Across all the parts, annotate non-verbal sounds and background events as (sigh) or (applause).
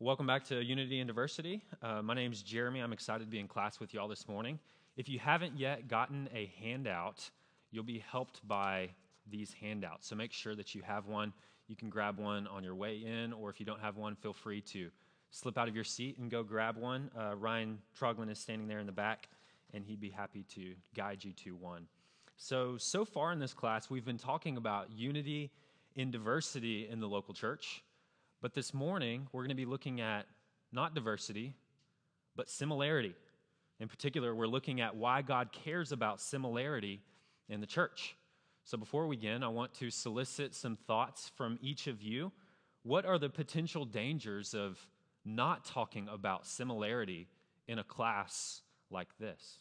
Welcome back to Unity and Diversity. Uh, my name is Jeremy. I'm excited to be in class with you all this morning. If you haven't yet gotten a handout, you'll be helped by these handouts. So make sure that you have one. You can grab one on your way in, or if you don't have one, feel free to slip out of your seat and go grab one. Uh, Ryan Troglin is standing there in the back, and he'd be happy to guide you to one. So, so far in this class, we've been talking about unity in diversity in the local church. But this morning, we're going to be looking at not diversity, but similarity. In particular, we're looking at why God cares about similarity in the church. So before we begin, I want to solicit some thoughts from each of you. What are the potential dangers of not talking about similarity in a class like this?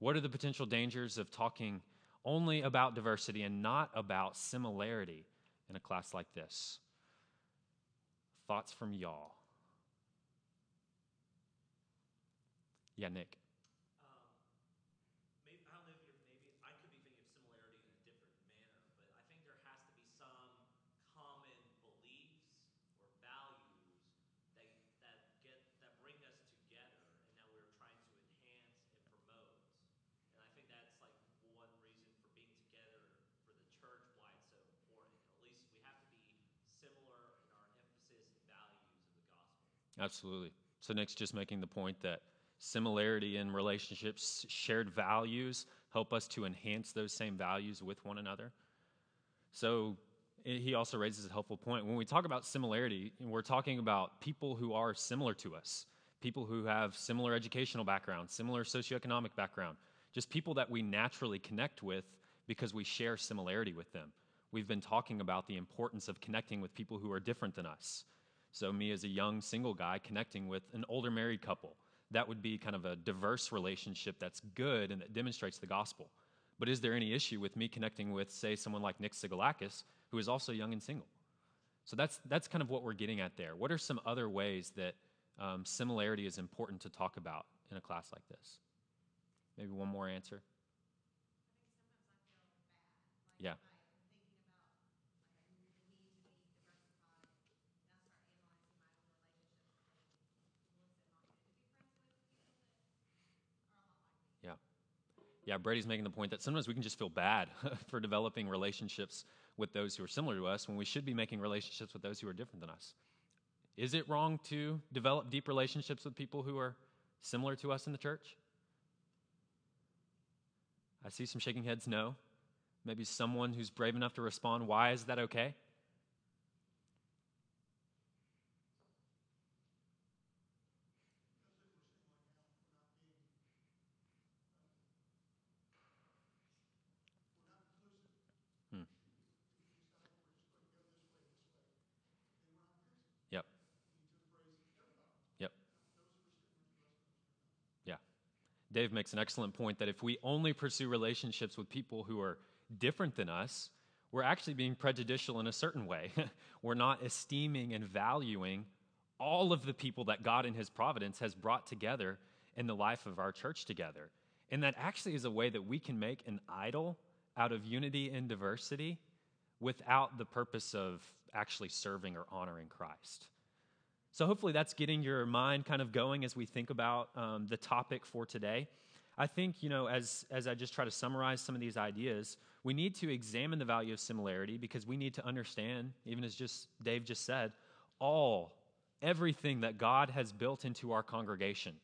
What are the potential dangers of talking only about diversity and not about similarity in a class like this? Thoughts from y'all? Yeah, Nick. Absolutely. So Nick's just making the point that similarity in relationships, shared values help us to enhance those same values with one another. So he also raises a helpful point. When we talk about similarity, we're talking about people who are similar to us, people who have similar educational background, similar socioeconomic background, just people that we naturally connect with because we share similarity with them. We've been talking about the importance of connecting with people who are different than us. So, me as a young single guy connecting with an older married couple, that would be kind of a diverse relationship that's good and that demonstrates the gospel. But is there any issue with me connecting with, say, someone like Nick Sigalakis, who is also young and single? So that's, that's kind of what we're getting at there. What are some other ways that um, similarity is important to talk about in a class like this? Maybe one more answer. Yeah. Yeah, Brady's making the point that sometimes we can just feel bad (laughs) for developing relationships with those who are similar to us when we should be making relationships with those who are different than us. Is it wrong to develop deep relationships with people who are similar to us in the church? I see some shaking heads, no. Maybe someone who's brave enough to respond, why is that okay? Dave makes an excellent point that if we only pursue relationships with people who are different than us, we're actually being prejudicial in a certain way. (laughs) we're not esteeming and valuing all of the people that God in His providence has brought together in the life of our church together. And that actually is a way that we can make an idol out of unity and diversity without the purpose of actually serving or honoring Christ. So, hopefully, that's getting your mind kind of going as we think about um, the topic for today. I think, you know, as, as I just try to summarize some of these ideas, we need to examine the value of similarity because we need to understand, even as just Dave just said, all, everything that God has built into our congregation,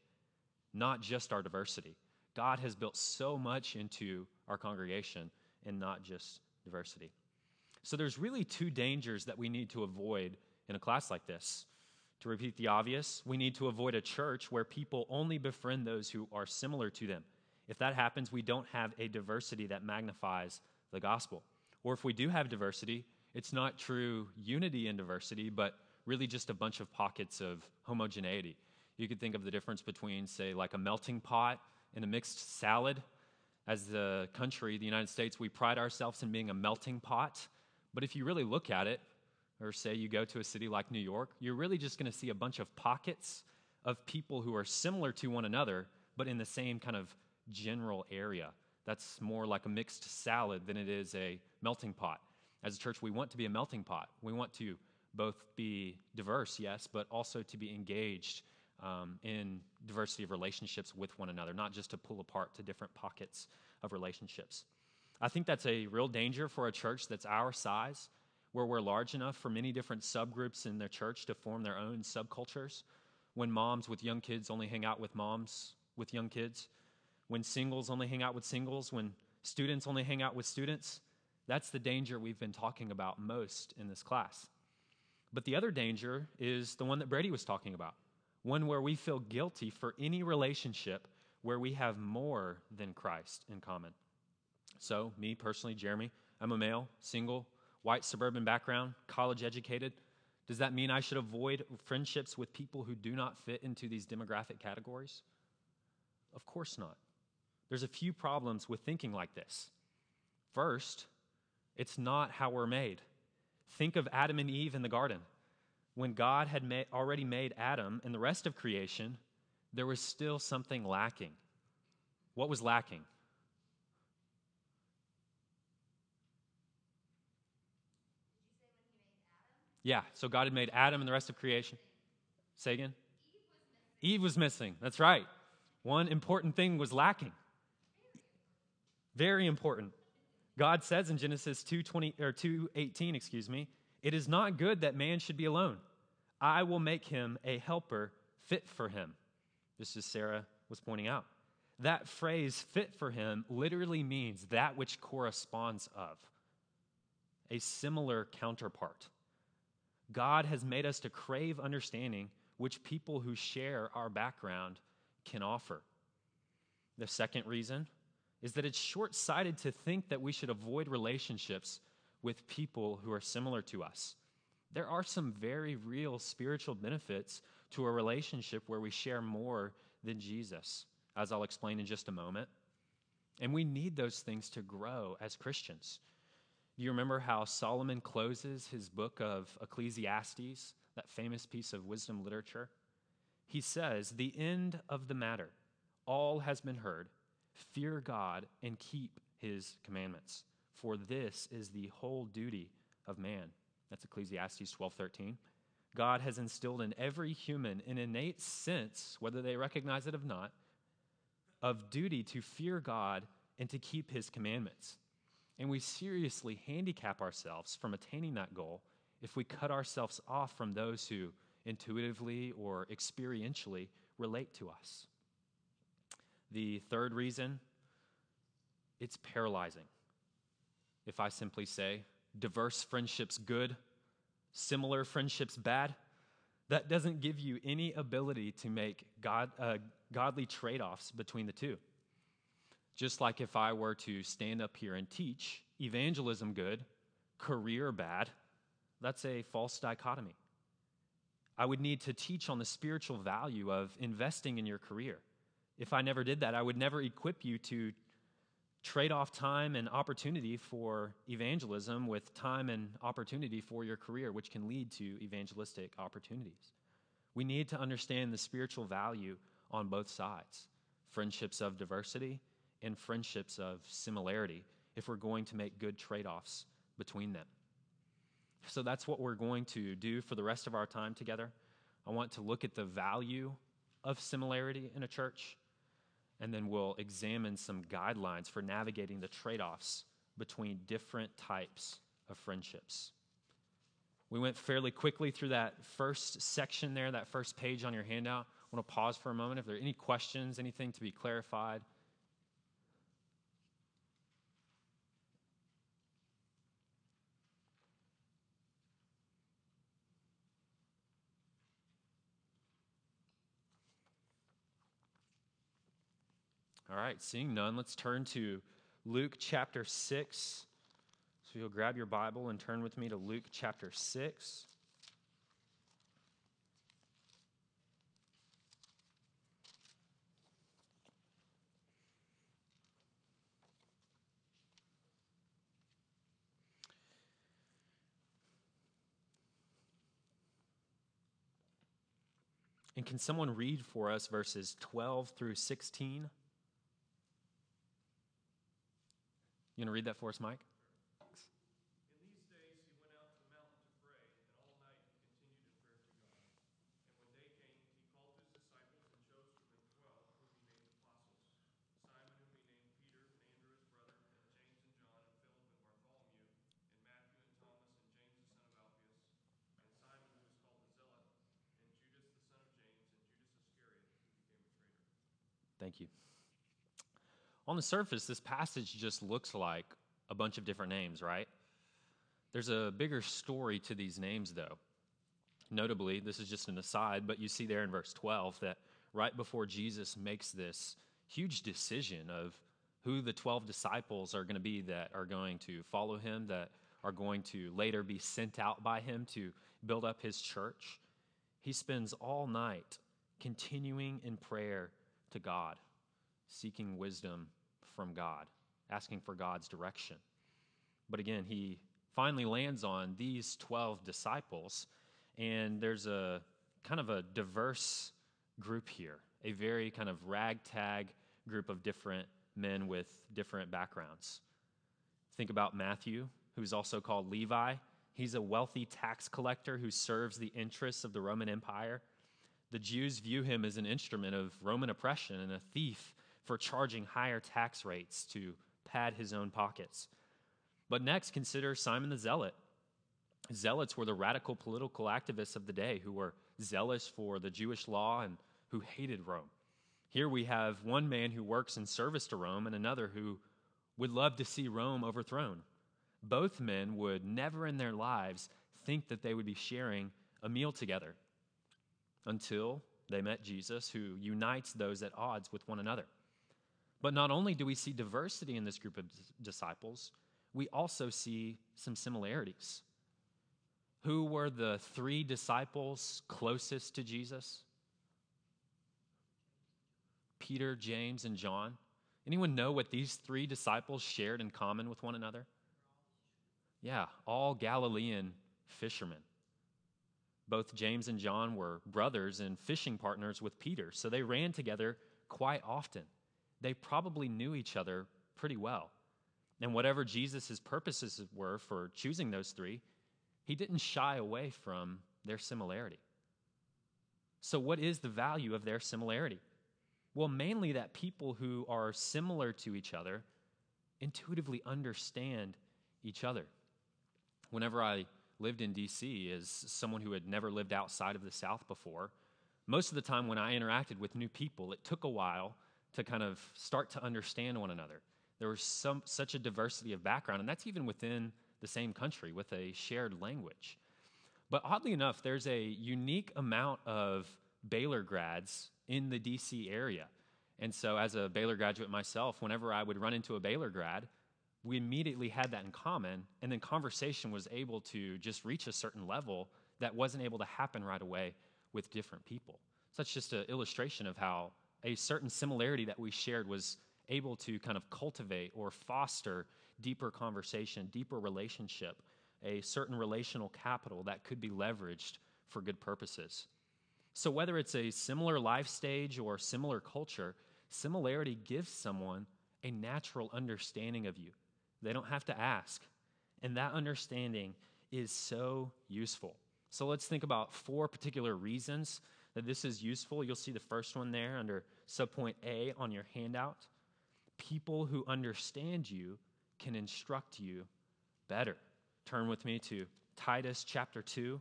not just our diversity. God has built so much into our congregation and not just diversity. So there's really two dangers that we need to avoid in a class like this. To repeat the obvious, we need to avoid a church where people only befriend those who are similar to them. If that happens, we don't have a diversity that magnifies the gospel. Or if we do have diversity, it's not true unity in diversity, but really just a bunch of pockets of homogeneity. You could think of the difference between, say, like a melting pot and a mixed salad. As the country, the United States, we pride ourselves in being a melting pot. But if you really look at it, or say you go to a city like New York, you're really just going to see a bunch of pockets of people who are similar to one another, but in the same kind of general area. That's more like a mixed salad than it is a melting pot. As a church, we want to be a melting pot. We want to both be diverse, yes, but also to be engaged um, in diversity of relationships with one another, not just to pull apart to different pockets of relationships. I think that's a real danger for a church that's our size, where we're large enough for many different subgroups in their church to form their own subcultures. When moms with young kids only hang out with moms with young kids, when singles only hang out with singles, when students only hang out with students, that's the danger we've been talking about most in this class. But the other danger is the one that Brady was talking about one where we feel guilty for any relationship where we have more than Christ in common. So, me personally, Jeremy, I'm a male, single, white suburban background, college educated. Does that mean I should avoid friendships with people who do not fit into these demographic categories? Of course not. There's a few problems with thinking like this. First, it's not how we're made. Think of Adam and Eve in the garden. When God had ma- already made Adam and the rest of creation, there was still something lacking. What was lacking? Yeah, so God had made Adam and the rest of creation. Say again? Eve was missing. That's right. One important thing was lacking. Very important. God says in Genesis 2:20 or 2:18, excuse me, it is not good that man should be alone. I will make him a helper fit for him. Just as Sarah was pointing out. That phrase fit for him literally means that which corresponds of a similar counterpart. God has made us to crave understanding which people who share our background can offer. The second reason is that it's short sighted to think that we should avoid relationships with people who are similar to us. There are some very real spiritual benefits to a relationship where we share more than Jesus, as I'll explain in just a moment. And we need those things to grow as Christians. Do you remember how Solomon closes his book of Ecclesiastes, that famous piece of wisdom literature? He says, The end of the matter, all has been heard. Fear God and keep his commandments, for this is the whole duty of man. That's Ecclesiastes 12:13. God has instilled in every human an innate sense, whether they recognize it or not, of duty to fear God and to keep his commandments. And we seriously handicap ourselves from attaining that goal if we cut ourselves off from those who intuitively or experientially relate to us. The third reason, it's paralyzing. If I simply say, diverse friendships good, similar friendships bad, that doesn't give you any ability to make God, uh, godly trade offs between the two. Just like if I were to stand up here and teach evangelism good, career bad, that's a false dichotomy. I would need to teach on the spiritual value of investing in your career. If I never did that, I would never equip you to trade off time and opportunity for evangelism with time and opportunity for your career, which can lead to evangelistic opportunities. We need to understand the spiritual value on both sides friendships of diversity and friendships of similarity if we're going to make good trade offs between them. So that's what we're going to do for the rest of our time together. I want to look at the value of similarity in a church and then we'll examine some guidelines for navigating the trade offs between different types of friendships. We went fairly quickly through that first section there, that first page on your handout. I want to pause for a moment. If there are any questions, anything to be clarified, All right, seeing none, let's turn to Luke chapter 6. So you'll grab your Bible and turn with me to Luke chapter 6. And can someone read for us verses 12 through 16? You want to read that for us, Mike? Thanks. In these days he went out to to pray, and all night he continued to God. And when day came, he called his disciples and chose from them twelve, he named apostles Simon, whom he named Peter, Andrew his brother, and James and John, and Philip and Bartholomew, and Matthew and Thomas, and James the son of Alphaeus, and Simon, who was called the Zealot, and Judas the son of James, and Judas Iscariot, who became a traitor. Thank you. On the surface, this passage just looks like a bunch of different names, right? There's a bigger story to these names, though. Notably, this is just an aside, but you see there in verse 12 that right before Jesus makes this huge decision of who the 12 disciples are going to be that are going to follow him, that are going to later be sent out by him to build up his church, he spends all night continuing in prayer to God, seeking wisdom from God, asking for God's direction. But again, he finally lands on these 12 disciples, and there's a kind of a diverse group here, a very kind of ragtag group of different men with different backgrounds. Think about Matthew, who's also called Levi. He's a wealthy tax collector who serves the interests of the Roman Empire. The Jews view him as an instrument of Roman oppression and a thief for charging higher tax rates to pad his own pockets. But next, consider Simon the Zealot. Zealots were the radical political activists of the day who were zealous for the Jewish law and who hated Rome. Here we have one man who works in service to Rome and another who would love to see Rome overthrown. Both men would never in their lives think that they would be sharing a meal together until they met Jesus, who unites those at odds with one another. But not only do we see diversity in this group of disciples, we also see some similarities. Who were the three disciples closest to Jesus? Peter, James, and John. Anyone know what these three disciples shared in common with one another? Yeah, all Galilean fishermen. Both James and John were brothers and fishing partners with Peter, so they ran together quite often. They probably knew each other pretty well. And whatever Jesus' purposes were for choosing those three, he didn't shy away from their similarity. So, what is the value of their similarity? Well, mainly that people who are similar to each other intuitively understand each other. Whenever I lived in DC as someone who had never lived outside of the South before, most of the time when I interacted with new people, it took a while to kind of start to understand one another. There was some, such a diversity of background, and that's even within the same country with a shared language. But oddly enough, there's a unique amount of Baylor grads in the DC area. And so, as a Baylor graduate myself, whenever I would run into a Baylor grad, we immediately had that in common. And then conversation was able to just reach a certain level that wasn't able to happen right away with different people. So, that's just an illustration of how a certain similarity that we shared was able to kind of cultivate or foster deeper conversation, deeper relationship, a certain relational capital that could be leveraged for good purposes. So, whether it's a similar life stage or similar culture, similarity gives someone a natural understanding of you. They don't have to ask. And that understanding is so useful. So, let's think about four particular reasons that this is useful. You'll see the first one there under subpoint A on your handout. People who understand you can instruct you better. Turn with me to Titus chapter 2.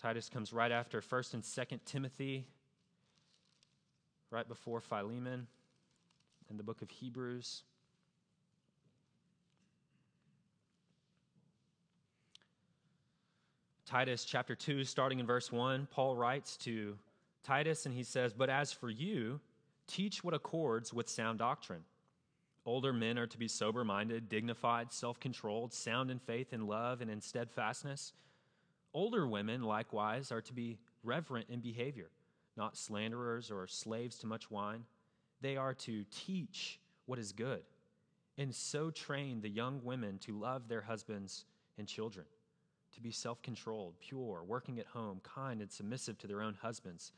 Titus comes right after 1st and 2nd Timothy, right before Philemon in the book of Hebrews. Titus chapter 2, starting in verse 1, Paul writes to Titus and he says, But as for you, teach what accords with sound doctrine. Older men are to be sober minded, dignified, self controlled, sound in faith, and love, and in steadfastness. Older women, likewise, are to be reverent in behavior, not slanderers or slaves to much wine. They are to teach what is good, and so train the young women to love their husbands and children, to be self controlled, pure, working at home, kind, and submissive to their own husbands,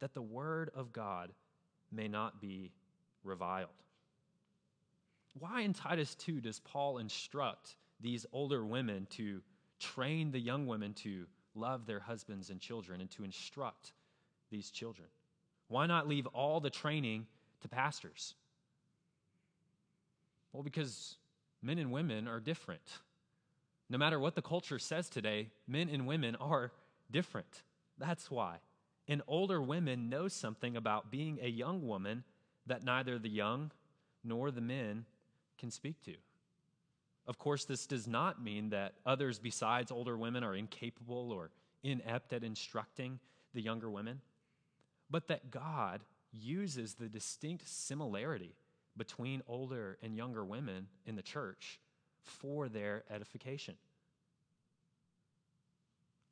that the word of God may not be reviled. Why in Titus 2 does Paul instruct these older women to train the young women to love their husbands and children and to instruct these children? Why not leave all the training to pastors? Well, because men and women are different. No matter what the culture says today, men and women are different. That's why. And older women know something about being a young woman that neither the young nor the men can speak to. Of course, this does not mean that others besides older women are incapable or inept at instructing the younger women, but that God uses the distinct similarity between older and younger women in the church for their edification.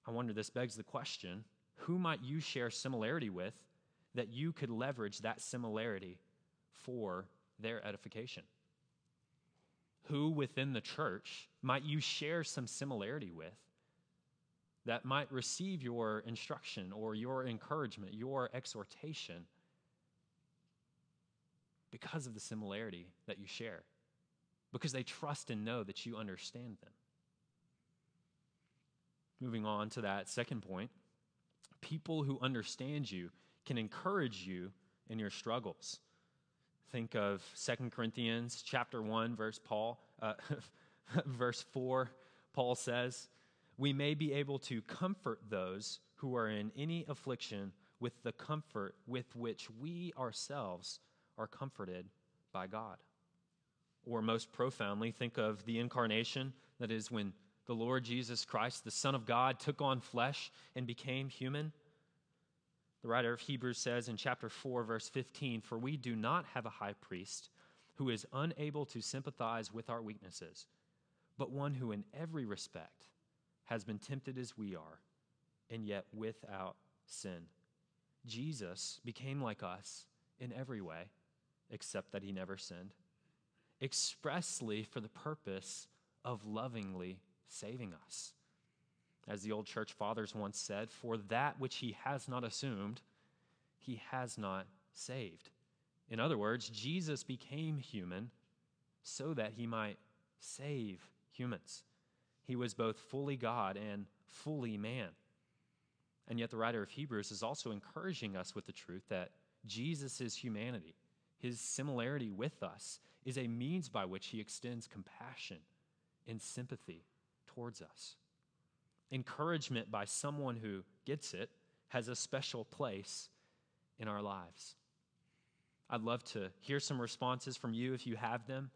I wonder this begs the question who might you share similarity with that you could leverage that similarity for their edification? Who within the church might you share some similarity with that might receive your instruction or your encouragement, your exhortation because of the similarity that you share? Because they trust and know that you understand them. Moving on to that second point people who understand you can encourage you in your struggles. Think of Second Corinthians chapter 1 verse Paul uh, (laughs) verse 4 Paul says, "We may be able to comfort those who are in any affliction with the comfort with which we ourselves are comforted by God." Or most profoundly, think of the incarnation, that is when the Lord Jesus Christ, the Son of God, took on flesh and became human. The writer of Hebrews says in chapter 4, verse 15 For we do not have a high priest who is unable to sympathize with our weaknesses, but one who in every respect has been tempted as we are, and yet without sin. Jesus became like us in every way, except that he never sinned, expressly for the purpose of lovingly saving us. As the old church fathers once said, for that which he has not assumed, he has not saved. In other words, Jesus became human so that he might save humans. He was both fully God and fully man. And yet, the writer of Hebrews is also encouraging us with the truth that Jesus' humanity, his similarity with us, is a means by which he extends compassion and sympathy towards us. Encouragement by someone who gets it has a special place in our lives. I'd love to hear some responses from you if you have them.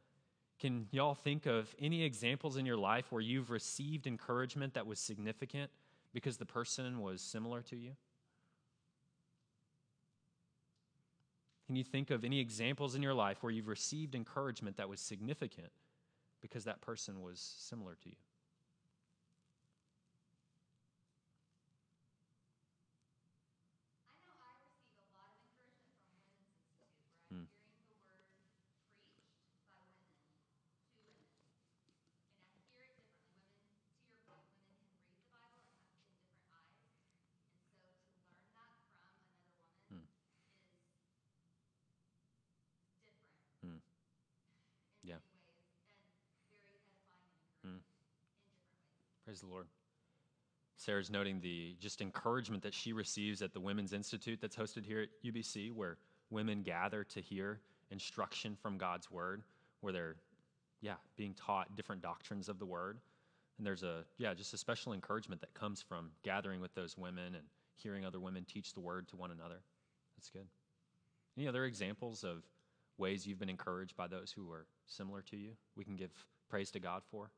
Can y'all think of any examples in your life where you've received encouragement that was significant because the person was similar to you? Can you think of any examples in your life where you've received encouragement that was significant because that person was similar to you? Praise the Lord. Sarah's noting the just encouragement that she receives at the Women's Institute that's hosted here at UBC, where women gather to hear instruction from God's Word, where they're, yeah, being taught different doctrines of the Word. And there's a, yeah, just a special encouragement that comes from gathering with those women and hearing other women teach the Word to one another. That's good. Any other examples of ways you've been encouraged by those who are similar to you? We can give praise to God for.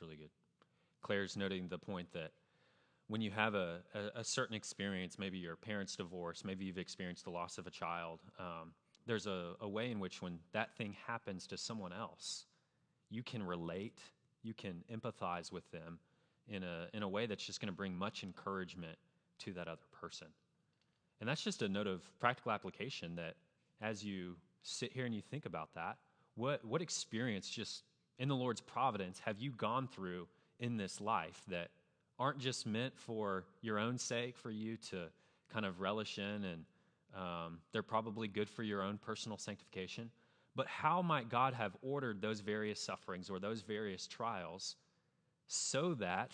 Really good. Claire's noting the point that when you have a, a, a, certain experience, maybe your parents' divorce, maybe you've experienced the loss of a child, um, there's a, a way in which when that thing happens to someone else, you can relate, you can empathize with them in a, in a way that's just going to bring much encouragement to that other person. And that's just a note of practical application that as you sit here and you think about that, what, what experience just in the Lord's providence have you gone through in this life that aren't just meant for your own sake, for you to kind of relish in and Um, they're probably good for your own personal sanctification. But how might God have ordered those various sufferings or those various trials so that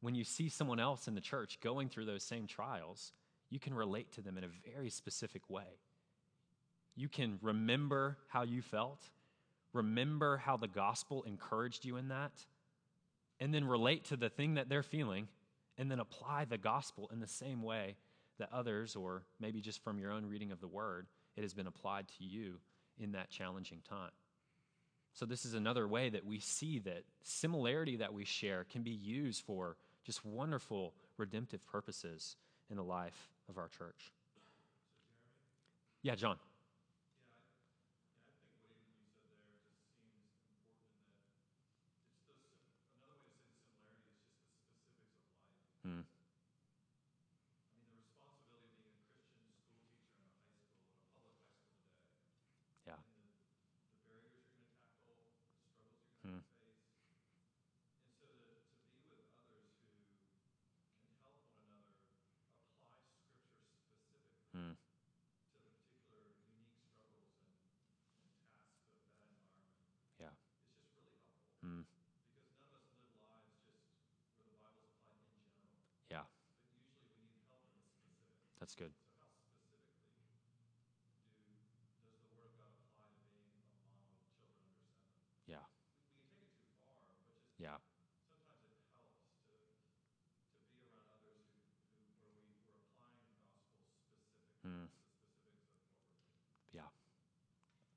when you see someone else in the church going through those same trials, you can relate to them in a very specific way? You can remember how you felt, remember how the gospel encouraged you in that, and then relate to the thing that they're feeling, and then apply the gospel in the same way that others, or maybe just from your own reading of the word, it has been applied to you in that challenging time. So, this is another way that we see that similarity that we share can be used for just wonderful redemptive purposes in the life of our church. Yeah, John. That's good. Yeah. Yeah. Sometimes it helps to, to be around others who, who where we, we're applying the gospel specifically. Mm. The specifics of what we're doing. Yeah.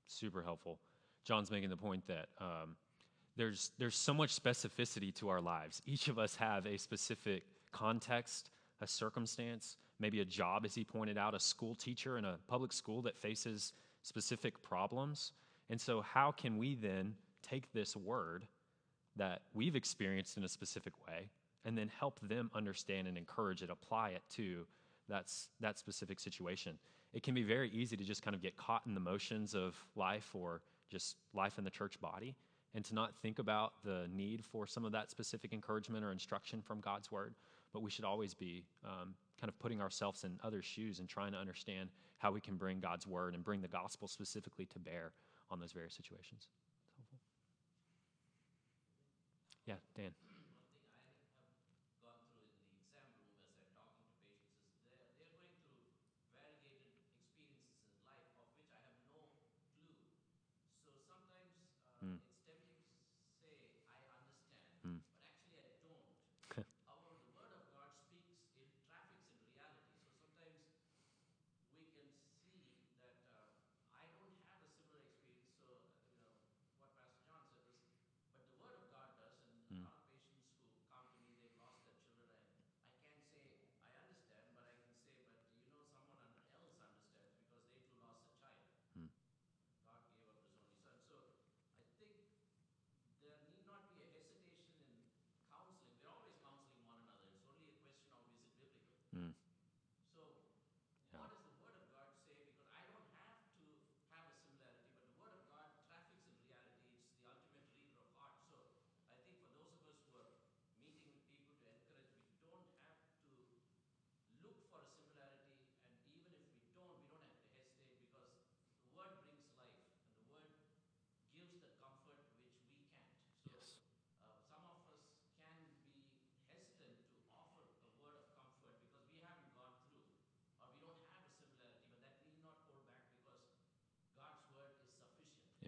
Super helpful. John's making the point that um, there's there's so much specificity to our lives. Each of us have a specific context, a circumstance, maybe a job, as he pointed out, a school teacher in a public school that faces specific problems. And so, how can we then take this word that we've experienced in a specific way and then help them understand and encourage it, apply it to that's, that specific situation? It can be very easy to just kind of get caught in the motions of life or just life in the church body and to not think about the need for some of that specific encouragement or instruction from God's word. But we should always be um, kind of putting ourselves in other shoes and trying to understand how we can bring God's word and bring the gospel specifically to bear on those various situations. Yeah, Dan.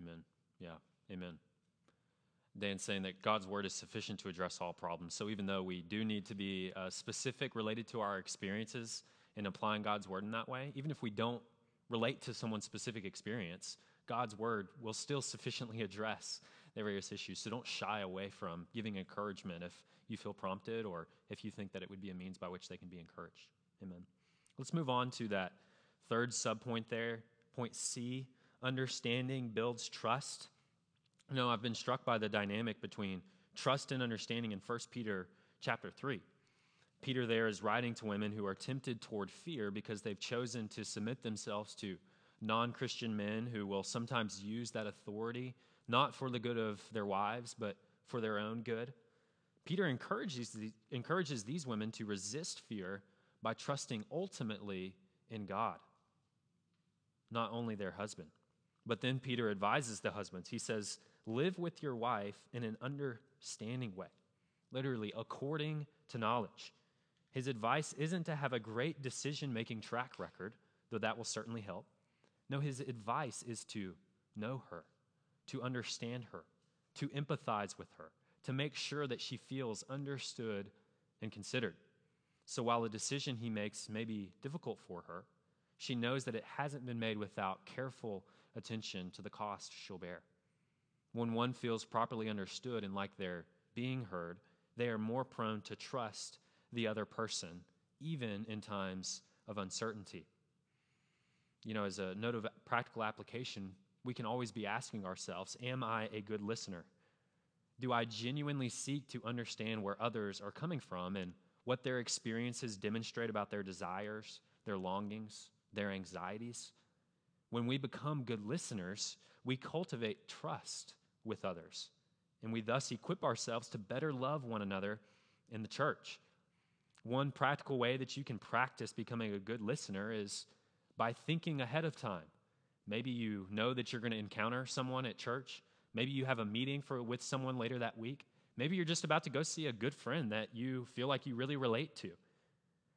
Amen. Yeah. Amen. Dan's saying that God's word is sufficient to address all problems. So even though we do need to be uh, specific related to our experiences in applying God's word in that way, even if we don't relate to someone's specific experience, God's word will still sufficiently address the various issues. So don't shy away from giving encouragement if you feel prompted or if you think that it would be a means by which they can be encouraged. Amen. Let's move on to that third subpoint there, point C understanding builds trust. You know, I've been struck by the dynamic between trust and understanding in 1 Peter chapter 3. Peter there is writing to women who are tempted toward fear because they've chosen to submit themselves to non Christian men who will sometimes use that authority not for the good of their wives, but for their own good. Peter encourages, encourages these women to resist fear by trusting ultimately in God. not only their husband. But then Peter advises the husbands. He says, Live with your wife in an understanding way, literally, according to knowledge. His advice isn't to have a great decision making track record, though that will certainly help. No, his advice is to know her, to understand her, to empathize with her, to make sure that she feels understood and considered. So while a decision he makes may be difficult for her, she knows that it hasn't been made without careful attention to the cost she'll bear. When one feels properly understood and like they're being heard, they are more prone to trust the other person, even in times of uncertainty. You know, as a note of practical application, we can always be asking ourselves Am I a good listener? Do I genuinely seek to understand where others are coming from and what their experiences demonstrate about their desires, their longings, their anxieties? When we become good listeners, we cultivate trust with others, and we thus equip ourselves to better love one another in the church. One practical way that you can practice becoming a good listener is by thinking ahead of time. Maybe you know that you're going to encounter someone at church. Maybe you have a meeting for, with someone later that week. Maybe you're just about to go see a good friend that you feel like you really relate to.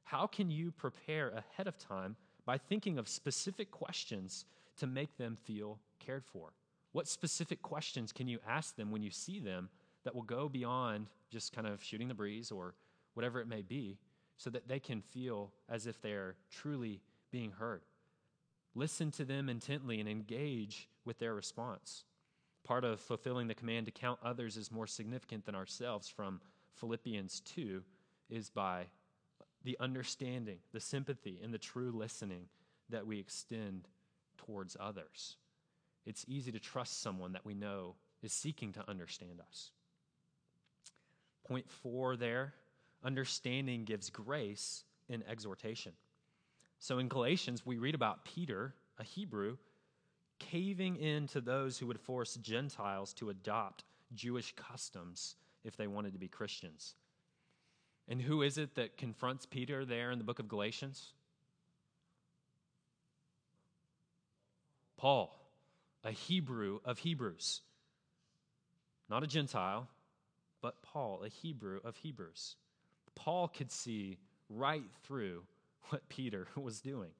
How can you prepare ahead of time by thinking of specific questions to make them feel cared for? What specific questions can you ask them when you see them that will go beyond just kind of shooting the breeze or whatever it may be so that they can feel as if they're truly being heard? Listen to them intently and engage with their response. Part of fulfilling the command to count others as more significant than ourselves from Philippians 2 is by the understanding, the sympathy, and the true listening that we extend towards others. It's easy to trust someone that we know is seeking to understand us. Point four there understanding gives grace in exhortation. So in Galatians, we read about Peter, a Hebrew, caving in to those who would force Gentiles to adopt Jewish customs if they wanted to be Christians. And who is it that confronts Peter there in the book of Galatians? Paul, a Hebrew of Hebrews. Not a Gentile, but Paul, a Hebrew of Hebrews. Paul could see right through what Peter (laughs) was doing.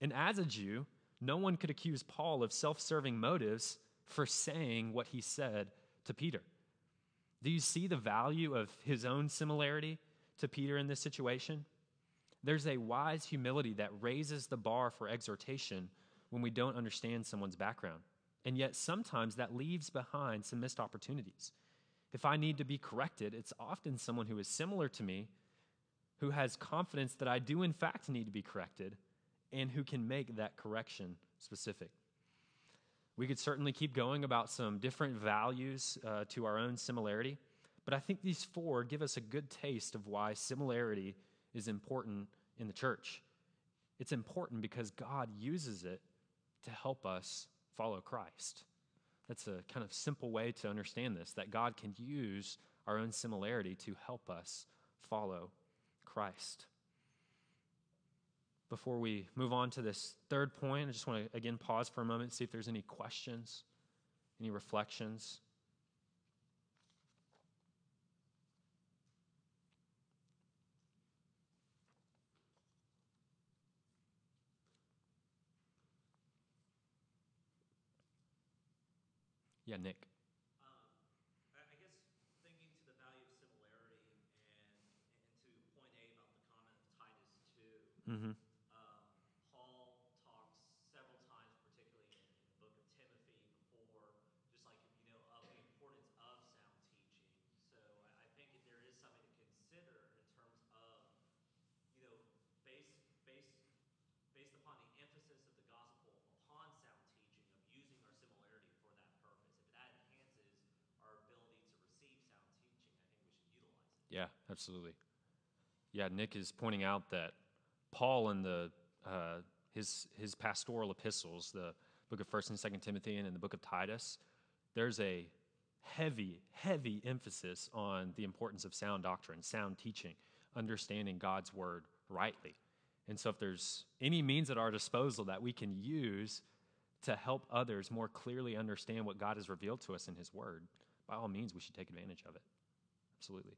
And as a Jew, no one could accuse Paul of self serving motives for saying what he said to Peter. Do you see the value of his own similarity to Peter in this situation? There's a wise humility that raises the bar for exhortation when we don't understand someone's background. And yet, sometimes that leaves behind some missed opportunities. If I need to be corrected, it's often someone who is similar to me who has confidence that I do, in fact, need to be corrected and who can make that correction specific. We could certainly keep going about some different values uh, to our own similarity, but I think these four give us a good taste of why similarity is important in the church. It's important because God uses it to help us follow Christ. That's a kind of simple way to understand this that God can use our own similarity to help us follow Christ. Before we move on to this third point, I just want to again pause for a moment, see if there's any questions, any reflections. Yeah, Nick. Um, I, I guess thinking to the value of similarity and, and to point A about the comment of Titus 2, Mm-hmm. um, Paul talks several times, particularly in, in the book of Timothy, before, just like, you know, of the importance of sound teaching. So I, I think that there is something to consider in terms of, you know, based, based, based upon the emphasis of the gospel upon sound teaching, of using our similarity for that purpose. If that enhances our ability to receive sound teaching, I think we should utilize it. Yeah, absolutely. Yeah, Nick is pointing out that Paul in the uh, his his pastoral epistles, the book of First and Second Timothy, and in the book of Titus, there's a heavy, heavy emphasis on the importance of sound doctrine, sound teaching, understanding God's word rightly. And so, if there's any means at our disposal that we can use to help others more clearly understand what God has revealed to us in His Word, by all means, we should take advantage of it. Absolutely.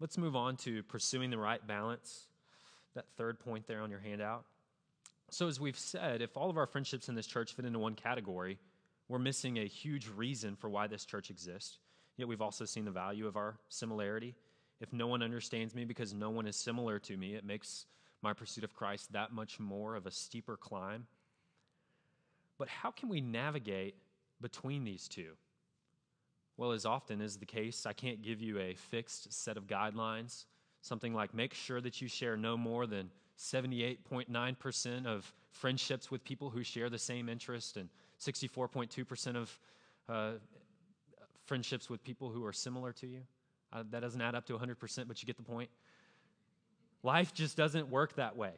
Let's move on to pursuing the right balance. That third point there on your handout. So, as we've said, if all of our friendships in this church fit into one category, we're missing a huge reason for why this church exists. Yet we've also seen the value of our similarity. If no one understands me because no one is similar to me, it makes my pursuit of Christ that much more of a steeper climb. But how can we navigate between these two? Well, as often is the case, I can't give you a fixed set of guidelines. Something like make sure that you share no more than 78.9% of friendships with people who share the same interest and 64.2% of uh, friendships with people who are similar to you. Uh, that doesn't add up to 100%, but you get the point. Life just doesn't work that way.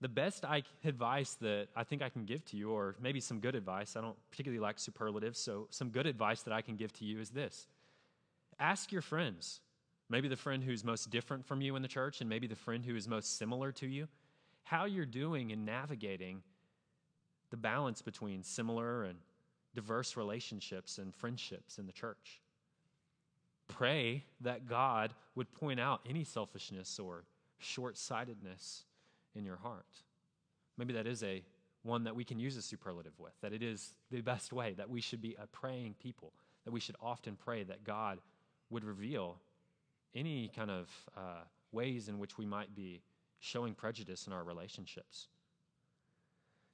The best I, advice that I think I can give to you, or maybe some good advice, I don't particularly like superlatives, so some good advice that I can give to you is this. Ask your friends, maybe the friend who's most different from you in the church, and maybe the friend who is most similar to you, how you're doing in navigating the balance between similar and diverse relationships and friendships in the church. Pray that God would point out any selfishness or short sightedness in your heart. Maybe that is a one that we can use a superlative with, that it is the best way, that we should be a praying people, that we should often pray that God would reveal any kind of uh, ways in which we might be showing prejudice in our relationships.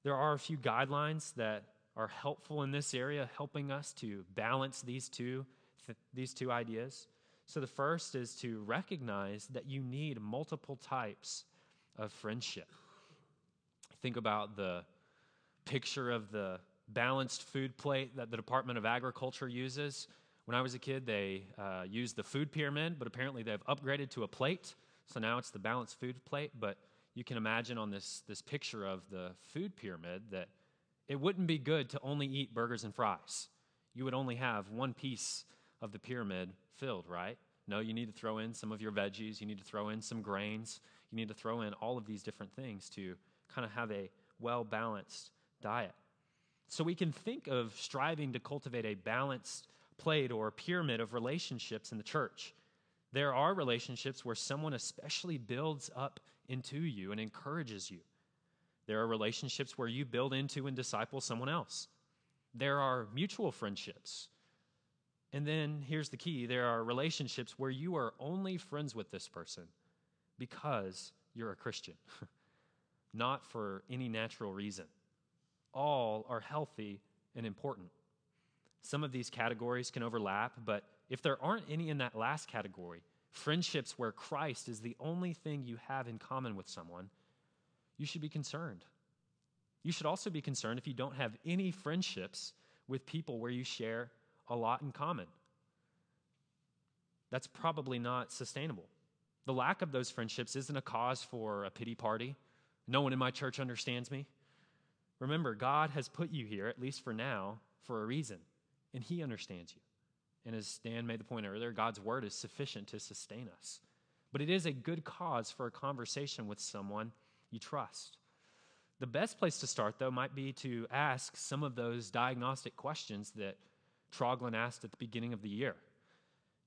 There are a few guidelines that are helpful in this area, helping us to balance these two, th- these two ideas. So, the first is to recognize that you need multiple types of friendship. Think about the picture of the balanced food plate that the Department of Agriculture uses. When I was a kid, they uh, used the food pyramid, but apparently they've upgraded to a plate. So now it's the balanced food plate. But you can imagine on this, this picture of the food pyramid that it wouldn't be good to only eat burgers and fries. You would only have one piece of the pyramid filled, right? No, you need to throw in some of your veggies, you need to throw in some grains, you need to throw in all of these different things to kind of have a well balanced diet. So we can think of striving to cultivate a balanced plate or pyramid of relationships in the church. There are relationships where someone especially builds up into you and encourages you. There are relationships where you build into and disciple someone else. There are mutual friendships. And then here's the key there are relationships where you are only friends with this person because you're a Christian, (laughs) not for any natural reason. All are healthy and important. Some of these categories can overlap, but if there aren't any in that last category, friendships where Christ is the only thing you have in common with someone, you should be concerned. You should also be concerned if you don't have any friendships with people where you share a lot in common. That's probably not sustainable. The lack of those friendships isn't a cause for a pity party. No one in my church understands me. Remember, God has put you here, at least for now, for a reason, and He understands you. And as Dan made the point earlier, God's word is sufficient to sustain us. But it is a good cause for a conversation with someone you trust. The best place to start, though, might be to ask some of those diagnostic questions that Troglin asked at the beginning of the year.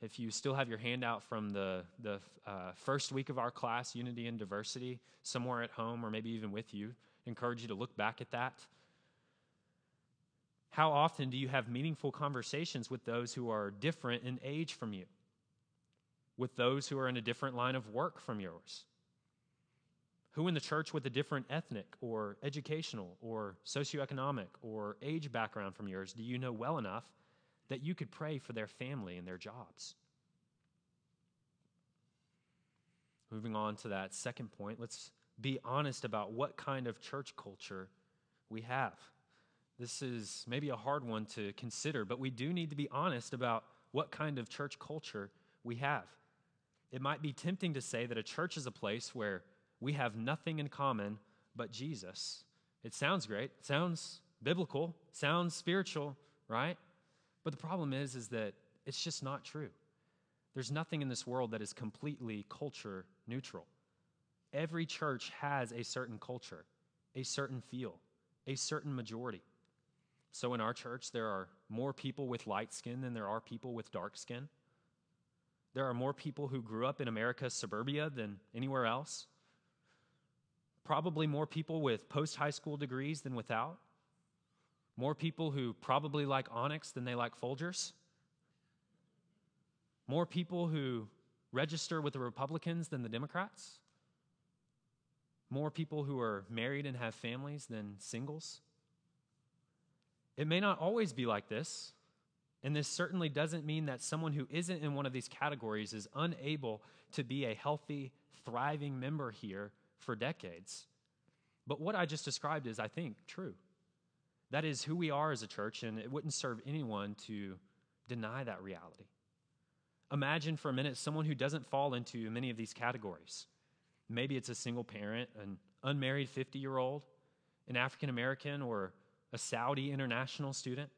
If you still have your handout from the, the uh, first week of our class, Unity and Diversity, somewhere at home or maybe even with you, encourage you to look back at that how often do you have meaningful conversations with those who are different in age from you? With those who are in a different line of work from yours? Who in the church with a different ethnic or educational or socioeconomic or age background from yours do you know well enough that you could pray for their family and their jobs? Moving on to that second point, let's be honest about what kind of church culture we have. This is maybe a hard one to consider, but we do need to be honest about what kind of church culture we have. It might be tempting to say that a church is a place where we have nothing in common but Jesus. It sounds great, sounds biblical, sounds spiritual, right? But the problem is is that it's just not true. There's nothing in this world that is completely culture neutral. Every church has a certain culture, a certain feel, a certain majority. So in our church, there are more people with light skin than there are people with dark skin. There are more people who grew up in America's suburbia than anywhere else. Probably more people with post high school degrees than without. More people who probably like Onyx than they like Folgers. More people who register with the Republicans than the Democrats. More people who are married and have families than singles. It may not always be like this, and this certainly doesn't mean that someone who isn't in one of these categories is unable to be a healthy, thriving member here for decades. But what I just described is, I think, true. That is who we are as a church, and it wouldn't serve anyone to deny that reality. Imagine for a minute someone who doesn't fall into many of these categories. Maybe it's a single parent, an unmarried 50 year old, an African American, or a Saudi international student,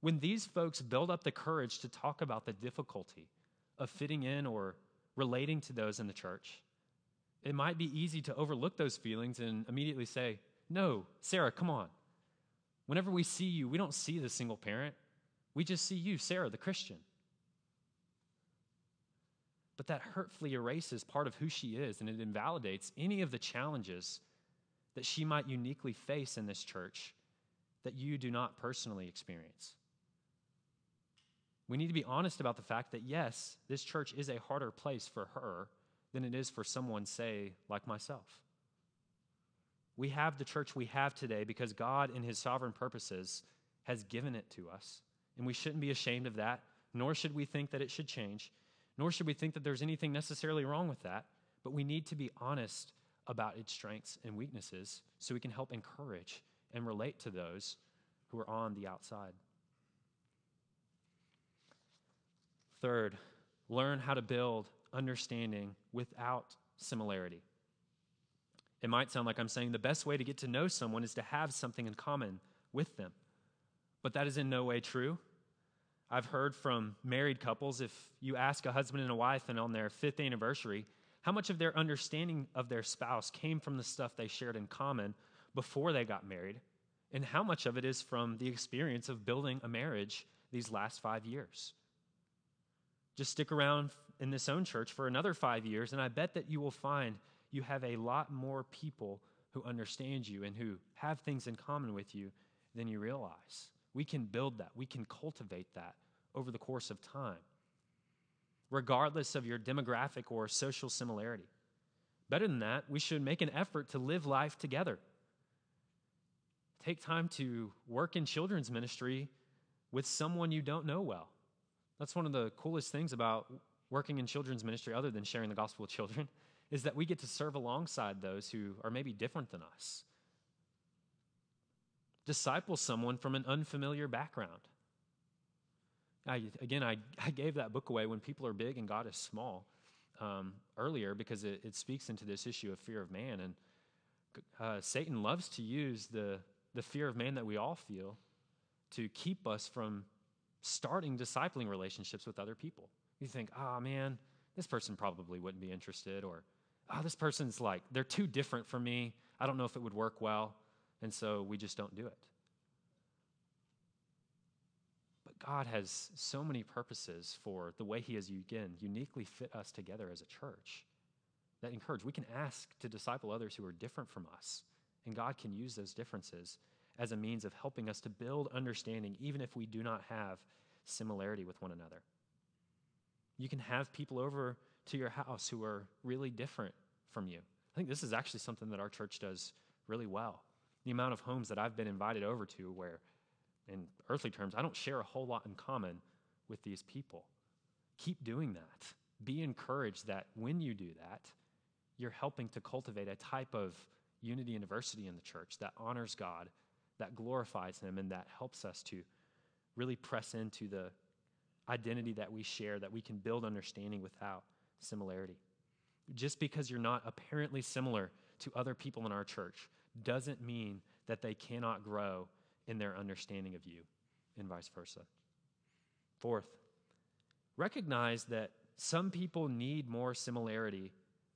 when these folks build up the courage to talk about the difficulty of fitting in or relating to those in the church, it might be easy to overlook those feelings and immediately say, No, Sarah, come on. Whenever we see you, we don't see the single parent. We just see you, Sarah, the Christian. But that hurtfully erases part of who she is and it invalidates any of the challenges that she might uniquely face in this church that you do not personally experience. We need to be honest about the fact that, yes, this church is a harder place for her than it is for someone, say, like myself. We have the church we have today because God, in His sovereign purposes, has given it to us. And we shouldn't be ashamed of that, nor should we think that it should change, nor should we think that there's anything necessarily wrong with that. But we need to be honest about its strengths and weaknesses so we can help encourage and relate to those who are on the outside. Third, learn how to build understanding without similarity. It might sound like I'm saying the best way to get to know someone is to have something in common with them, but that is in no way true. I've heard from married couples if you ask a husband and a wife and on their fifth anniversary how much of their understanding of their spouse came from the stuff they shared in common before they got married, and how much of it is from the experience of building a marriage these last five years. Just stick around in this own church for another five years, and I bet that you will find you have a lot more people who understand you and who have things in common with you than you realize. We can build that, we can cultivate that over the course of time, regardless of your demographic or social similarity. Better than that, we should make an effort to live life together Take time to work in children's ministry with someone you don't know well. That's one of the coolest things about working in children's ministry, other than sharing the gospel with children, is that we get to serve alongside those who are maybe different than us. Disciple someone from an unfamiliar background. I, again, I, I gave that book away when people are big and God is small um, earlier because it, it speaks into this issue of fear of man. And uh, Satan loves to use the, the fear of man that we all feel to keep us from starting discipling relationships with other people. You think, oh man, this person probably wouldn't be interested, or oh, this person's like, they're too different for me. I don't know if it would work well. And so we just don't do it. But God has so many purposes for the way He has, again, uniquely fit us together as a church that encourage. We can ask to disciple others who are different from us and God can use those differences as a means of helping us to build understanding, even if we do not have similarity with one another. You can have people over to your house who are really different from you. I think this is actually something that our church does really well. The amount of homes that I've been invited over to where, in earthly terms, I don't share a whole lot in common with these people. Keep doing that. Be encouraged that when you do that, you're helping to cultivate a type of unity and diversity in the church that honors God, that glorifies Him, and that helps us to really press into the identity that we share, that we can build understanding without similarity. Just because you're not apparently similar to other people in our church doesn't mean that they cannot grow in their understanding of you, and vice versa. Fourth, recognize that some people need more similarity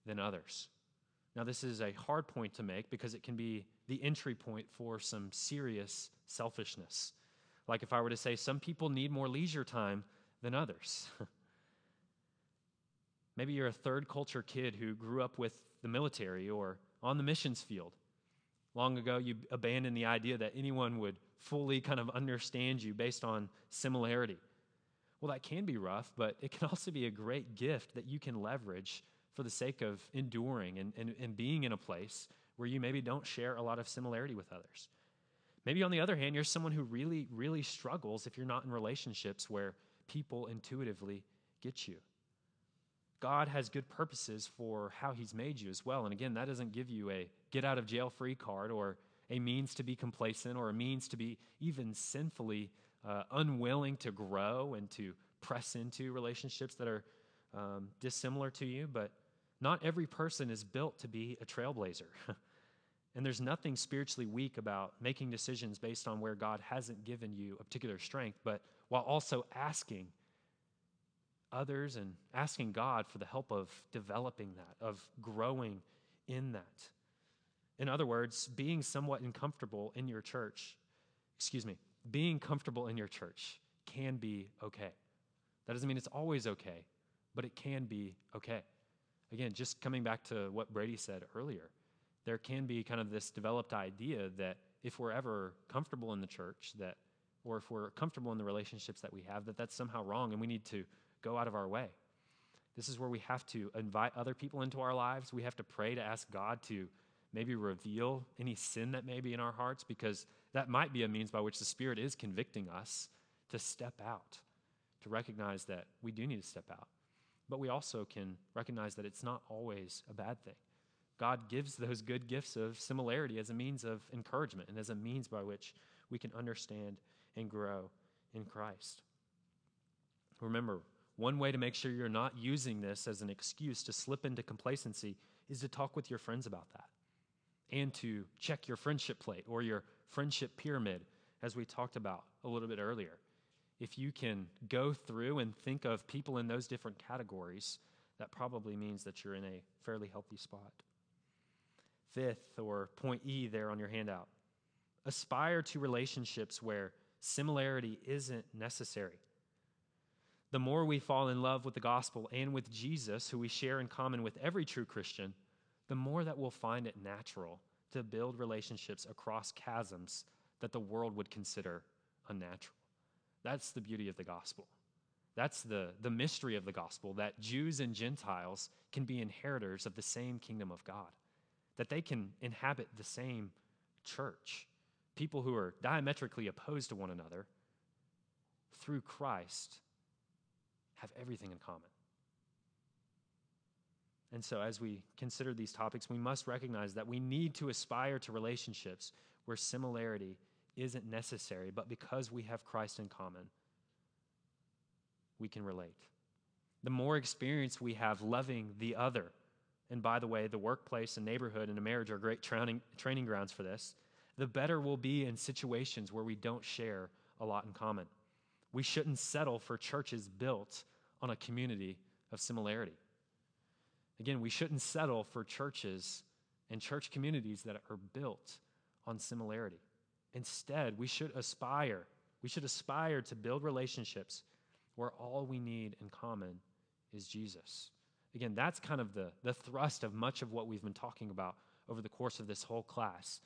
than others. Now, this is a hard point to make because it can be the entry point for some serious selfishness. Like if I were to say, some people need more leisure time than others. (laughs) Maybe you're a third culture kid who grew up with the military or on the missions field. Long ago, you abandoned the idea that anyone would fully kind of understand you based on similarity. Well, that can be rough, but it can (laughs) also be a great gift that you can leverage for the sake of enduring and, and, and being in a place where you maybe don't share a lot of similarity with others. Maybe on the other hand, you're someone who really, really struggles if you're not in relationships where people intuitively get you. God has good purposes for how He's made you as well. And again, that doesn't give you a get out of jail free card or a means to be complacent or a means to be even sinfully uh, unwilling to grow and to press into relationships that are um, dissimilar to you. But not every person is built to be a trailblazer. (laughs) and there's nothing spiritually weak about making decisions based on where God hasn't given you a particular strength, but while also asking others and asking God for the help of developing that, of growing in that. In other words, being somewhat uncomfortable in your church, excuse me, being comfortable in your church can be okay. That doesn't mean it's always okay, but it can be okay. Again, just coming back to what Brady said earlier, there can be kind of this developed idea that if we're ever comfortable in the church, that or if we're comfortable in the relationships that we have, that that's somehow wrong and we need to go out of our way. This is where we have to invite other people into our lives. We have to pray to ask God to maybe reveal any sin that may be in our hearts because that might be a means by which the Spirit is convicting us to step out, to recognize that we do need to step out. But we also can recognize that it's not always a bad thing. God gives those good gifts of similarity as a means of encouragement and as a means by which we can understand and grow in Christ. Remember, one way to make sure you're not using this as an excuse to slip into complacency is to talk with your friends about that and to check your friendship plate or your friendship pyramid, as we talked about a little bit earlier. If you can go through and think of people in those different categories, that probably means that you're in a fairly healthy spot. Fifth, or point E there on your handout, aspire to relationships where similarity isn't necessary the more we fall in love with the gospel and with Jesus, who we share in common with every true Christian, the more that we'll find it natural to build relationships across chasms that the world would consider unnatural. That's the beauty of the gospel. That's the, the mystery of the gospel that Jews and Gentiles can be inheritors of the same kingdom of God, that they can inhabit the same church. People who are diametrically opposed to one another through Christ have everything in common. And so, as we consider these topics, we must recognize that we need to aspire to relationships where similarity isn't necessary, but because we have Christ in common, we can relate. The more experience we have loving the other, and by the way, the workplace and neighborhood and a marriage are great training, training grounds for this, the better we'll be in situations where we don't share a lot in common. We shouldn't settle for churches built on a community of similarity. Again, we shouldn't settle for churches and church communities that are built on similarity. Instead, we should aspire, we should aspire to build relationships where all we need in common is Jesus. Again, that's kind of the, the thrust of much of what we've been talking about over the course of this whole class.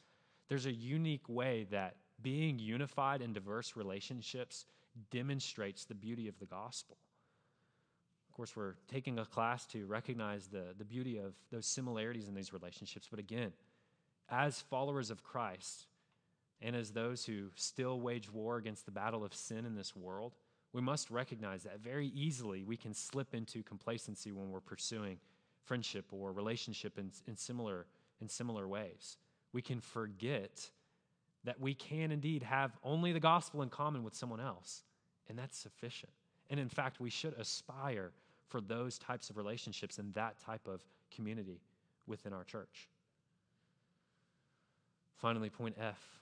There's a unique way that being unified in diverse relationships demonstrates the beauty of the gospel. Course, we're taking a class to recognize the, the beauty of those similarities in these relationships. But again, as followers of Christ, and as those who still wage war against the battle of sin in this world, we must recognize that very easily we can slip into complacency when we're pursuing friendship or relationship in, in, similar, in similar ways. We can forget that we can indeed have only the gospel in common with someone else and that's sufficient. And in fact, we should aspire for those types of relationships and that type of community within our church. Finally, point F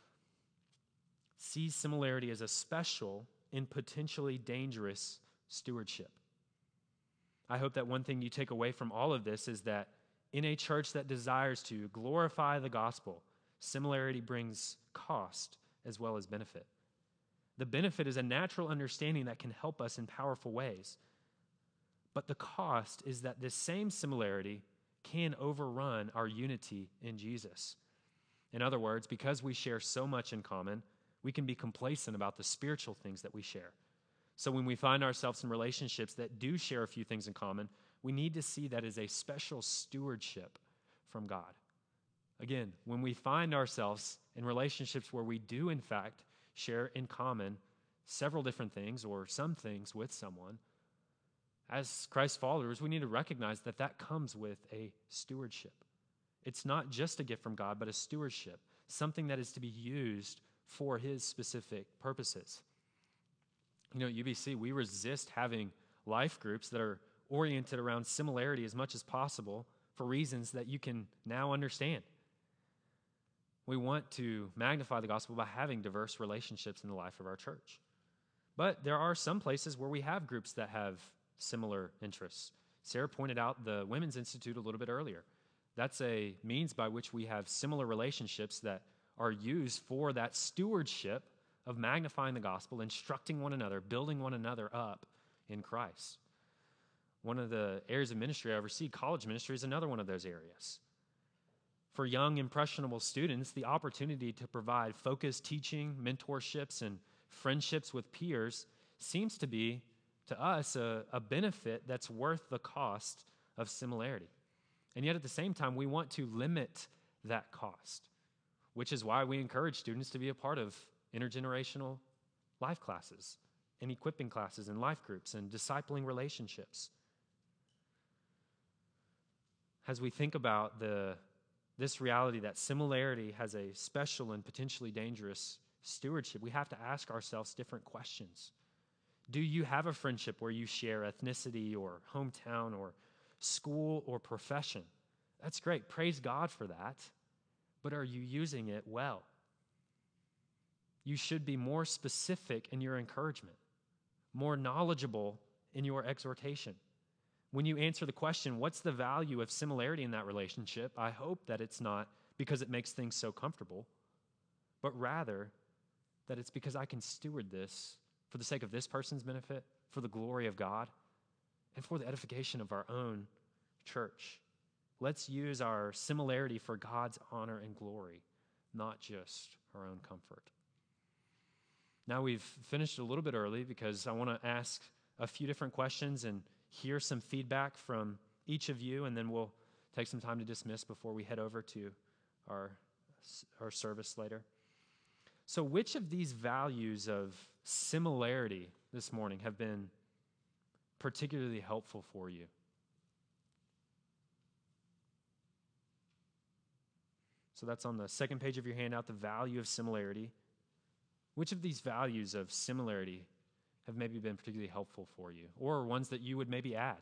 see similarity as a special and potentially dangerous stewardship. I hope that one thing you take away from all of this is that In a church that desires to glorify the gospel, similarity brings cost as well as benefit. The benefit is a natural understanding that can help us in powerful ways. But the cost is that this same similarity can overrun our unity in Jesus. In other words, because we share so much in common, we can be complacent about the spiritual things that we share. So when we find ourselves in relationships that do share a few things in common, we need to see that as a special stewardship from God. Again, when we find ourselves in relationships where we do, in fact, share in common several different things or some things with someone, as Christ followers, we need to recognize that that comes with a stewardship. It's not just a gift from God, but a stewardship, something that is to be used for His specific purposes. You know, at UBC, we resist having life groups that are oriented around similarity as much as possible for reasons that you can now understand. We want to magnify the gospel by having diverse relationships in the life of our church. But there are some places where we have groups that have similar interests. Sarah pointed out the Women's Institute a little bit earlier. That's a means by which we have similar relationships that are used for that stewardship of magnifying the gospel, instructing one another, building one another up in Christ. One of the areas of ministry I oversee, college ministry, is another one of those areas. For young, impressionable students, the opportunity to provide focused teaching, mentorships, and friendships with peers seems to be to us a, a benefit that's worth the cost of similarity. And yet at the same time, we want to limit that cost, which is why we encourage students to be a part of intergenerational life classes and equipping classes and life groups and discipling relationships. As we think about the, this reality that similarity has a special and potentially dangerous stewardship, we have to ask ourselves different questions. Do you have a friendship where you share ethnicity or hometown or school or profession? That's great. Praise God for that. But are you using it well? You should be more specific in your encouragement, more knowledgeable in your exhortation. When you answer the question, what's the value of similarity in that relationship? I hope that it's not because it makes things so comfortable, but rather that it's because I can steward this for the sake of this person's benefit, for the glory of God, and for the edification of our own church. Let's use our similarity for God's honor and glory, not just our own comfort. Now we've finished a little bit early because I want to ask a few different questions and hear some feedback from each of you, and then we'll take some time to dismiss before we head over to our, our service later. So, which of these values of similarity this morning have been particularly helpful for you? So, that's on the second page of your handout the value of similarity. Which of these values of similarity have maybe been particularly helpful for you, or ones that you would maybe add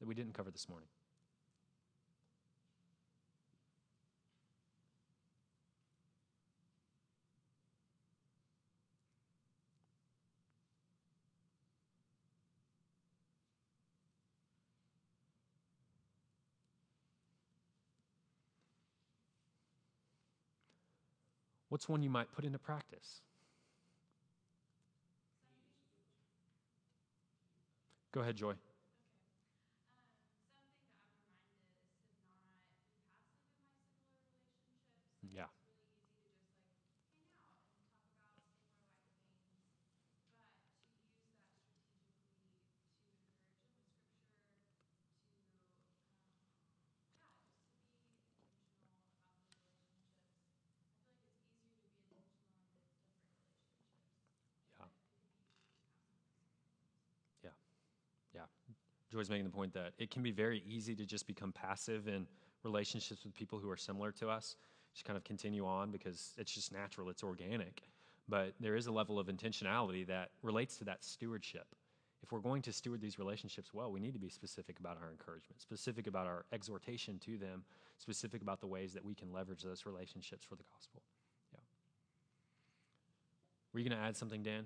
that we didn't cover this morning? What's one you might put into practice? Go ahead, Joy. Yeah. Joy's making the point that it can be very easy to just become passive in relationships with people who are similar to us, just kind of continue on because it's just natural, it's organic. But there is a level of intentionality that relates to that stewardship. If we're going to steward these relationships well, we need to be specific about our encouragement, specific about our exhortation to them, specific about the ways that we can leverage those relationships for the gospel. Yeah. Were you going to add something, Dan?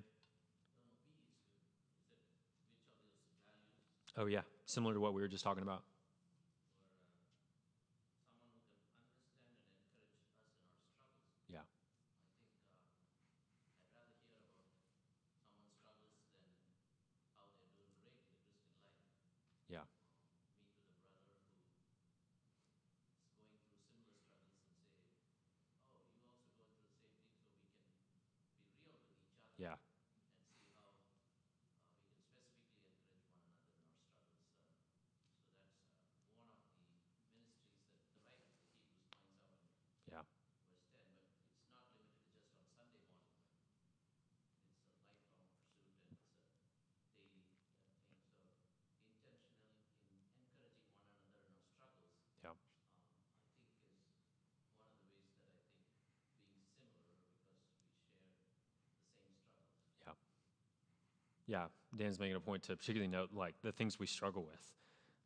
Oh, yeah, similar to what we were just talking about. Yeah. and see how uh, we can specifically encourage one another in our struggles. Uh, so that's uh, one of the ministries that the writer of the Hebrews points out in Yeah. verse 10, but it's not limited to just on Sunday morning. It's a lifelong pursuit and it's a daily uh, thing. So intentionally in encouraging one another in our struggles, Yeah. um, I think is one of the ways that I think being similar because we share the same struggles. Yeah. Yeah. Dan's making a point to particularly note like the things we struggle with.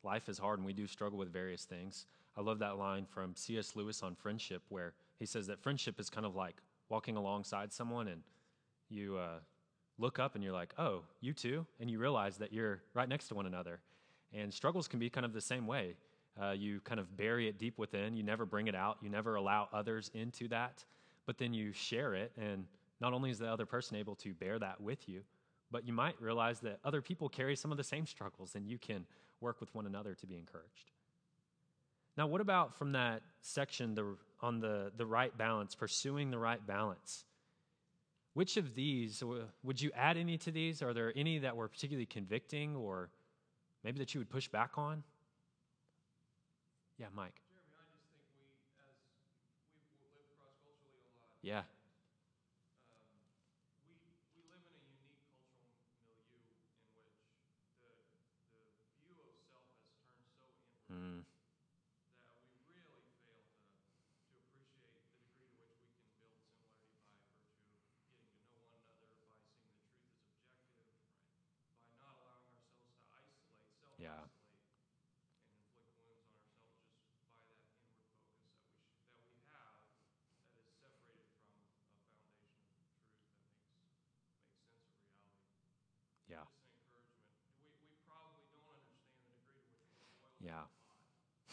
Life is hard and we do struggle with various things. I love that line from C.S. Lewis on friendship where he says that friendship is kind of like walking alongside someone and you uh, look up and you're like, oh, you too? And you realize that you're right next to one another. And struggles can be kind of the same way. Uh, you kind of bury it deep within, you never bring it out, you never allow others into that, but then you share it. And not only is the other person able to bear that with you, but you might realize that other people carry some of the same struggles and you can work with one another to be encouraged. Now, what about from that section the, on the, the right balance, pursuing the right balance? Which of these, would you add any to these? Are there any that were particularly convicting or maybe that you would push back on? Yeah, Mike. Jeremy, I just think we, as we w- live cross culturally a lot. Yeah. Um, we we live in a unique cultural milieu in which the the view of self has turned so inward Mm, that we really fail to to appreciate the degree to which we can build similarity by virtue of getting to know one another, by seeing the truth as objective, by not allowing ourselves to isolate, self Yeah. isolate, and inflict wounds on ourselves just by that inward focus that we sh- that we have that is separated from a foundation of truth that makes makes sense of reality. yeah. Just an encouragement. We we probably don't understand the degree to which we're boiled Yeah. in a pot modernity fought in the United States,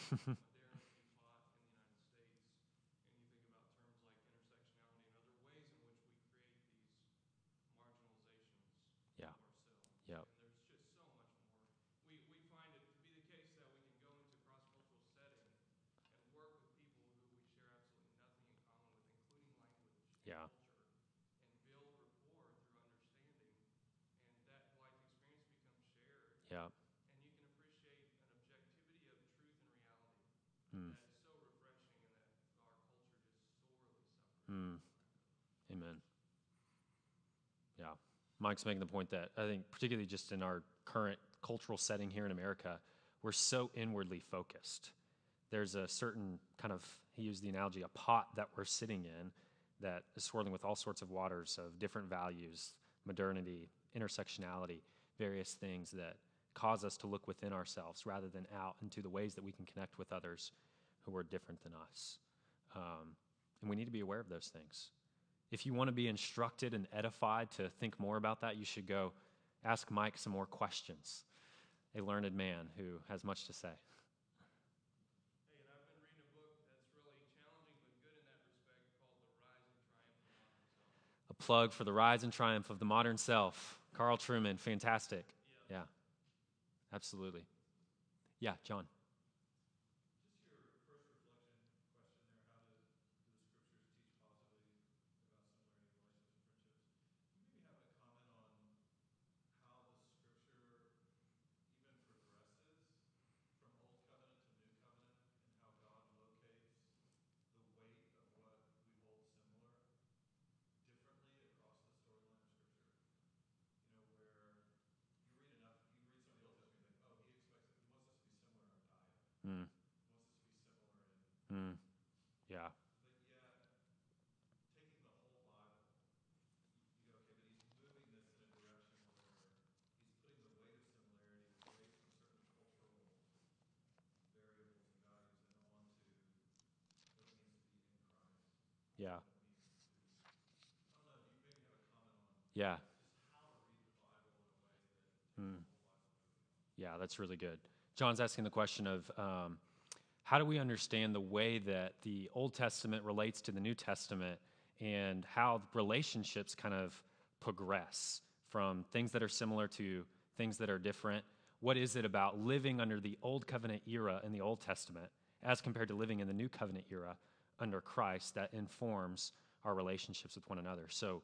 and you think about terms like intersectionality and other ways in which we create these marginalizations Yeah. of ourselves. Yep. And there's just so much more. We, we find it to be the case that we can go into cross-cultural setting and work with people who we share absolutely nothing in common with, including language Yeah. and culture, and build rapport through understanding, and that life experience becomes shared Yeah. and you can appreciate an objectivity of truth and reality Mm, that is so refreshing and that our culture just sorely suffers. mm. Amen. Yeah. Mike's making the point that I think, particularly just in our current cultural setting here in America, we're so inwardly focused. There's a certain kind of, he used the analogy, a pot that we're sitting in that is swirling with all sorts of waters of different values, modernity, intersectionality, various things that cause us to look within ourselves rather than out into the ways that we can connect with others who are different than us. Um, and we need to be aware of those things. If you want to be instructed and edified to think more about that, you should go ask Mike some more questions, a learned man who has much to say. Hey, and I've been reading a book that's really challenging but good in that respect called The Rise and Triumph of the Modern Self. A plug for the rise and triumph of the modern self. Carl Trueman, fantastic. Yeah, absolutely. Yeah, John. Just your first reflection question there, how do, do the scriptures teach positively about similarity in relationships and friendships? Do you maybe have a comment on how the scripture even progresses from Old Covenant to New Covenant and how God locates the weight of what we hold similar differently across the storyline of scripture? You know, where you read enough, you read some of the Old Testament, you think, oh, he expects, he wants us to be similar in our diet. Mm, He wants us to be similar in mm, yeah, but yet, taking the whole Bible, you go, okay, but he's moving this in a direction where he's putting the weight of similarity away from certain cultural variables and values and onto what it means to be in Christ. yeah, What it means to, I don't know, do you maybe have a comment on yeah. just how to read the Bible in a way that takes Mm. Yeah, that's really good. John's asking the question of um, how do we understand the way that the Old Testament relates to the New Testament and how relationships kind of progress from things that are similar to things that are different? What is it about living under the Old Covenant era in the Old Testament as compared to living in the New Covenant era under Christ that informs our relationships with one another? So,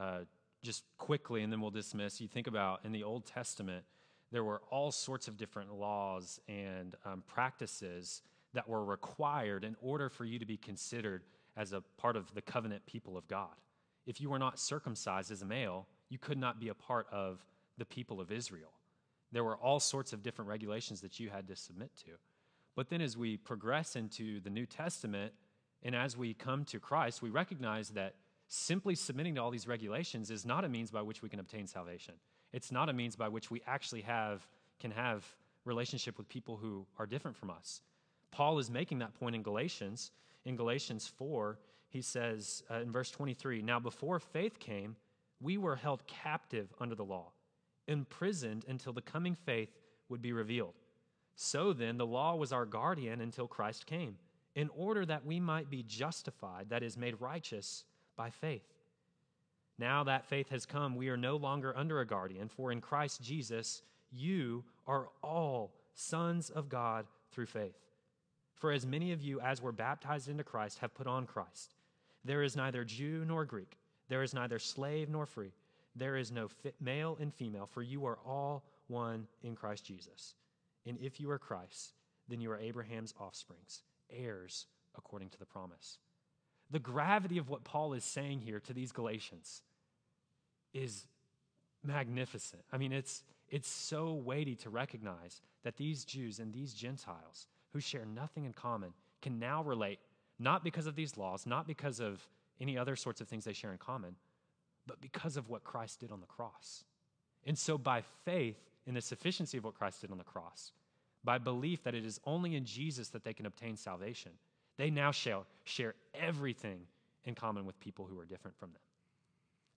uh, just quickly, and then we'll dismiss. You think about in the Old Testament, there were all sorts of different laws and um, practices that were required in order for you to be considered as a part of the covenant people of God. If you were not circumcised as a male, you could not be a part of the people of Israel. There were all sorts of different regulations that you had to submit to. But then as we progress into the New Testament and as we come to Christ, we recognize that simply submitting to all these regulations is not a means by which we can obtain salvation. It's not a means by which we actually have can have relationship with people who are different from us. Paul is making that point in Galatians. In Galatians 4, he says uh, in verse 23 Now, before faith came, we were held captive under the law, imprisoned until the coming faith would be revealed. So then, the law was our guardian until Christ came, in order that we might be justified, that is, made righteous by faith. Now that faith has come, we are no longer under a guardian, for in Christ Jesus, you are all sons of God through faith. For as many of you as were baptized into Christ have put on Christ. There is neither Jew nor Greek, there is neither slave nor free, there is no male and female, for you are all one in Christ Jesus. And if you are Christ, then you are Abraham's offsprings, heirs according to the promise. The gravity of what Paul is saying here to these Galatians is magnificent. I mean, it's, it's so weighty to recognize that these Jews and these Gentiles who share nothing in common can now relate, not because of these laws, not because of any other sorts of things they share in common, but because of what Christ did on the cross. And so, by faith in the sufficiency of what Christ did on the cross, by belief that it is only in Jesus that they can obtain salvation, they now shall share everything in common with people who are different from them.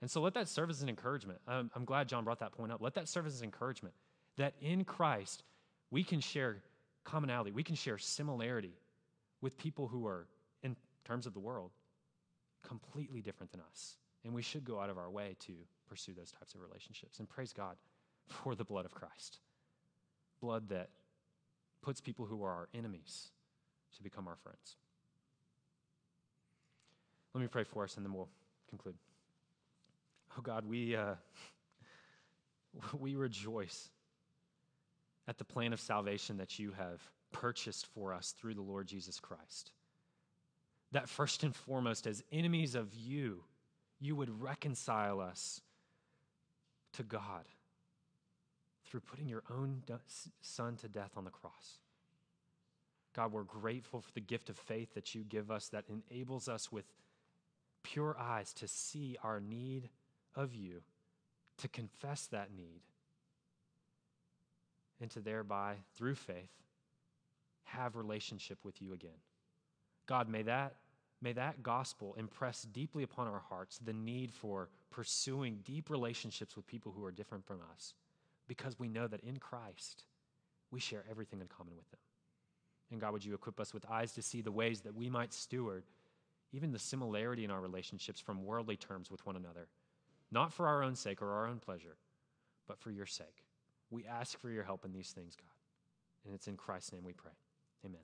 And so let that serve as an encouragement. I'm, I'm glad John brought that point up. Let that serve as an encouragement that in Christ we can share commonality, we can share similarity with people who are, in terms of the world, completely different than us. And we should go out of our way to pursue those types of relationships. And praise God for the blood of Christ. Blood that puts people who are our enemies to become our friends. Let me pray for us and then we'll conclude. Oh God, we, uh, (laughs) we rejoice at the plan of salvation that you have purchased for us through the Lord Jesus Christ. That first and foremost, as enemies of you, you would reconcile us to God through putting your own son to death on the cross. God, we're grateful for the gift of faith that you give us that enables us with pure eyes to see our need of you, to confess that need, and to thereby, through faith, have relationship with you again. God, may that, may that gospel impress deeply upon our hearts the need for pursuing deep relationships with people who are different from us, because we know that in Christ, we share everything in common with them. And God, would you equip us with eyes to see the ways that we might steward even the similarity in our relationships from worldly terms with one another, not for our own sake or our own pleasure, but for your sake. We ask for your help in these things, God. And it's in Christ's name we pray. Amen.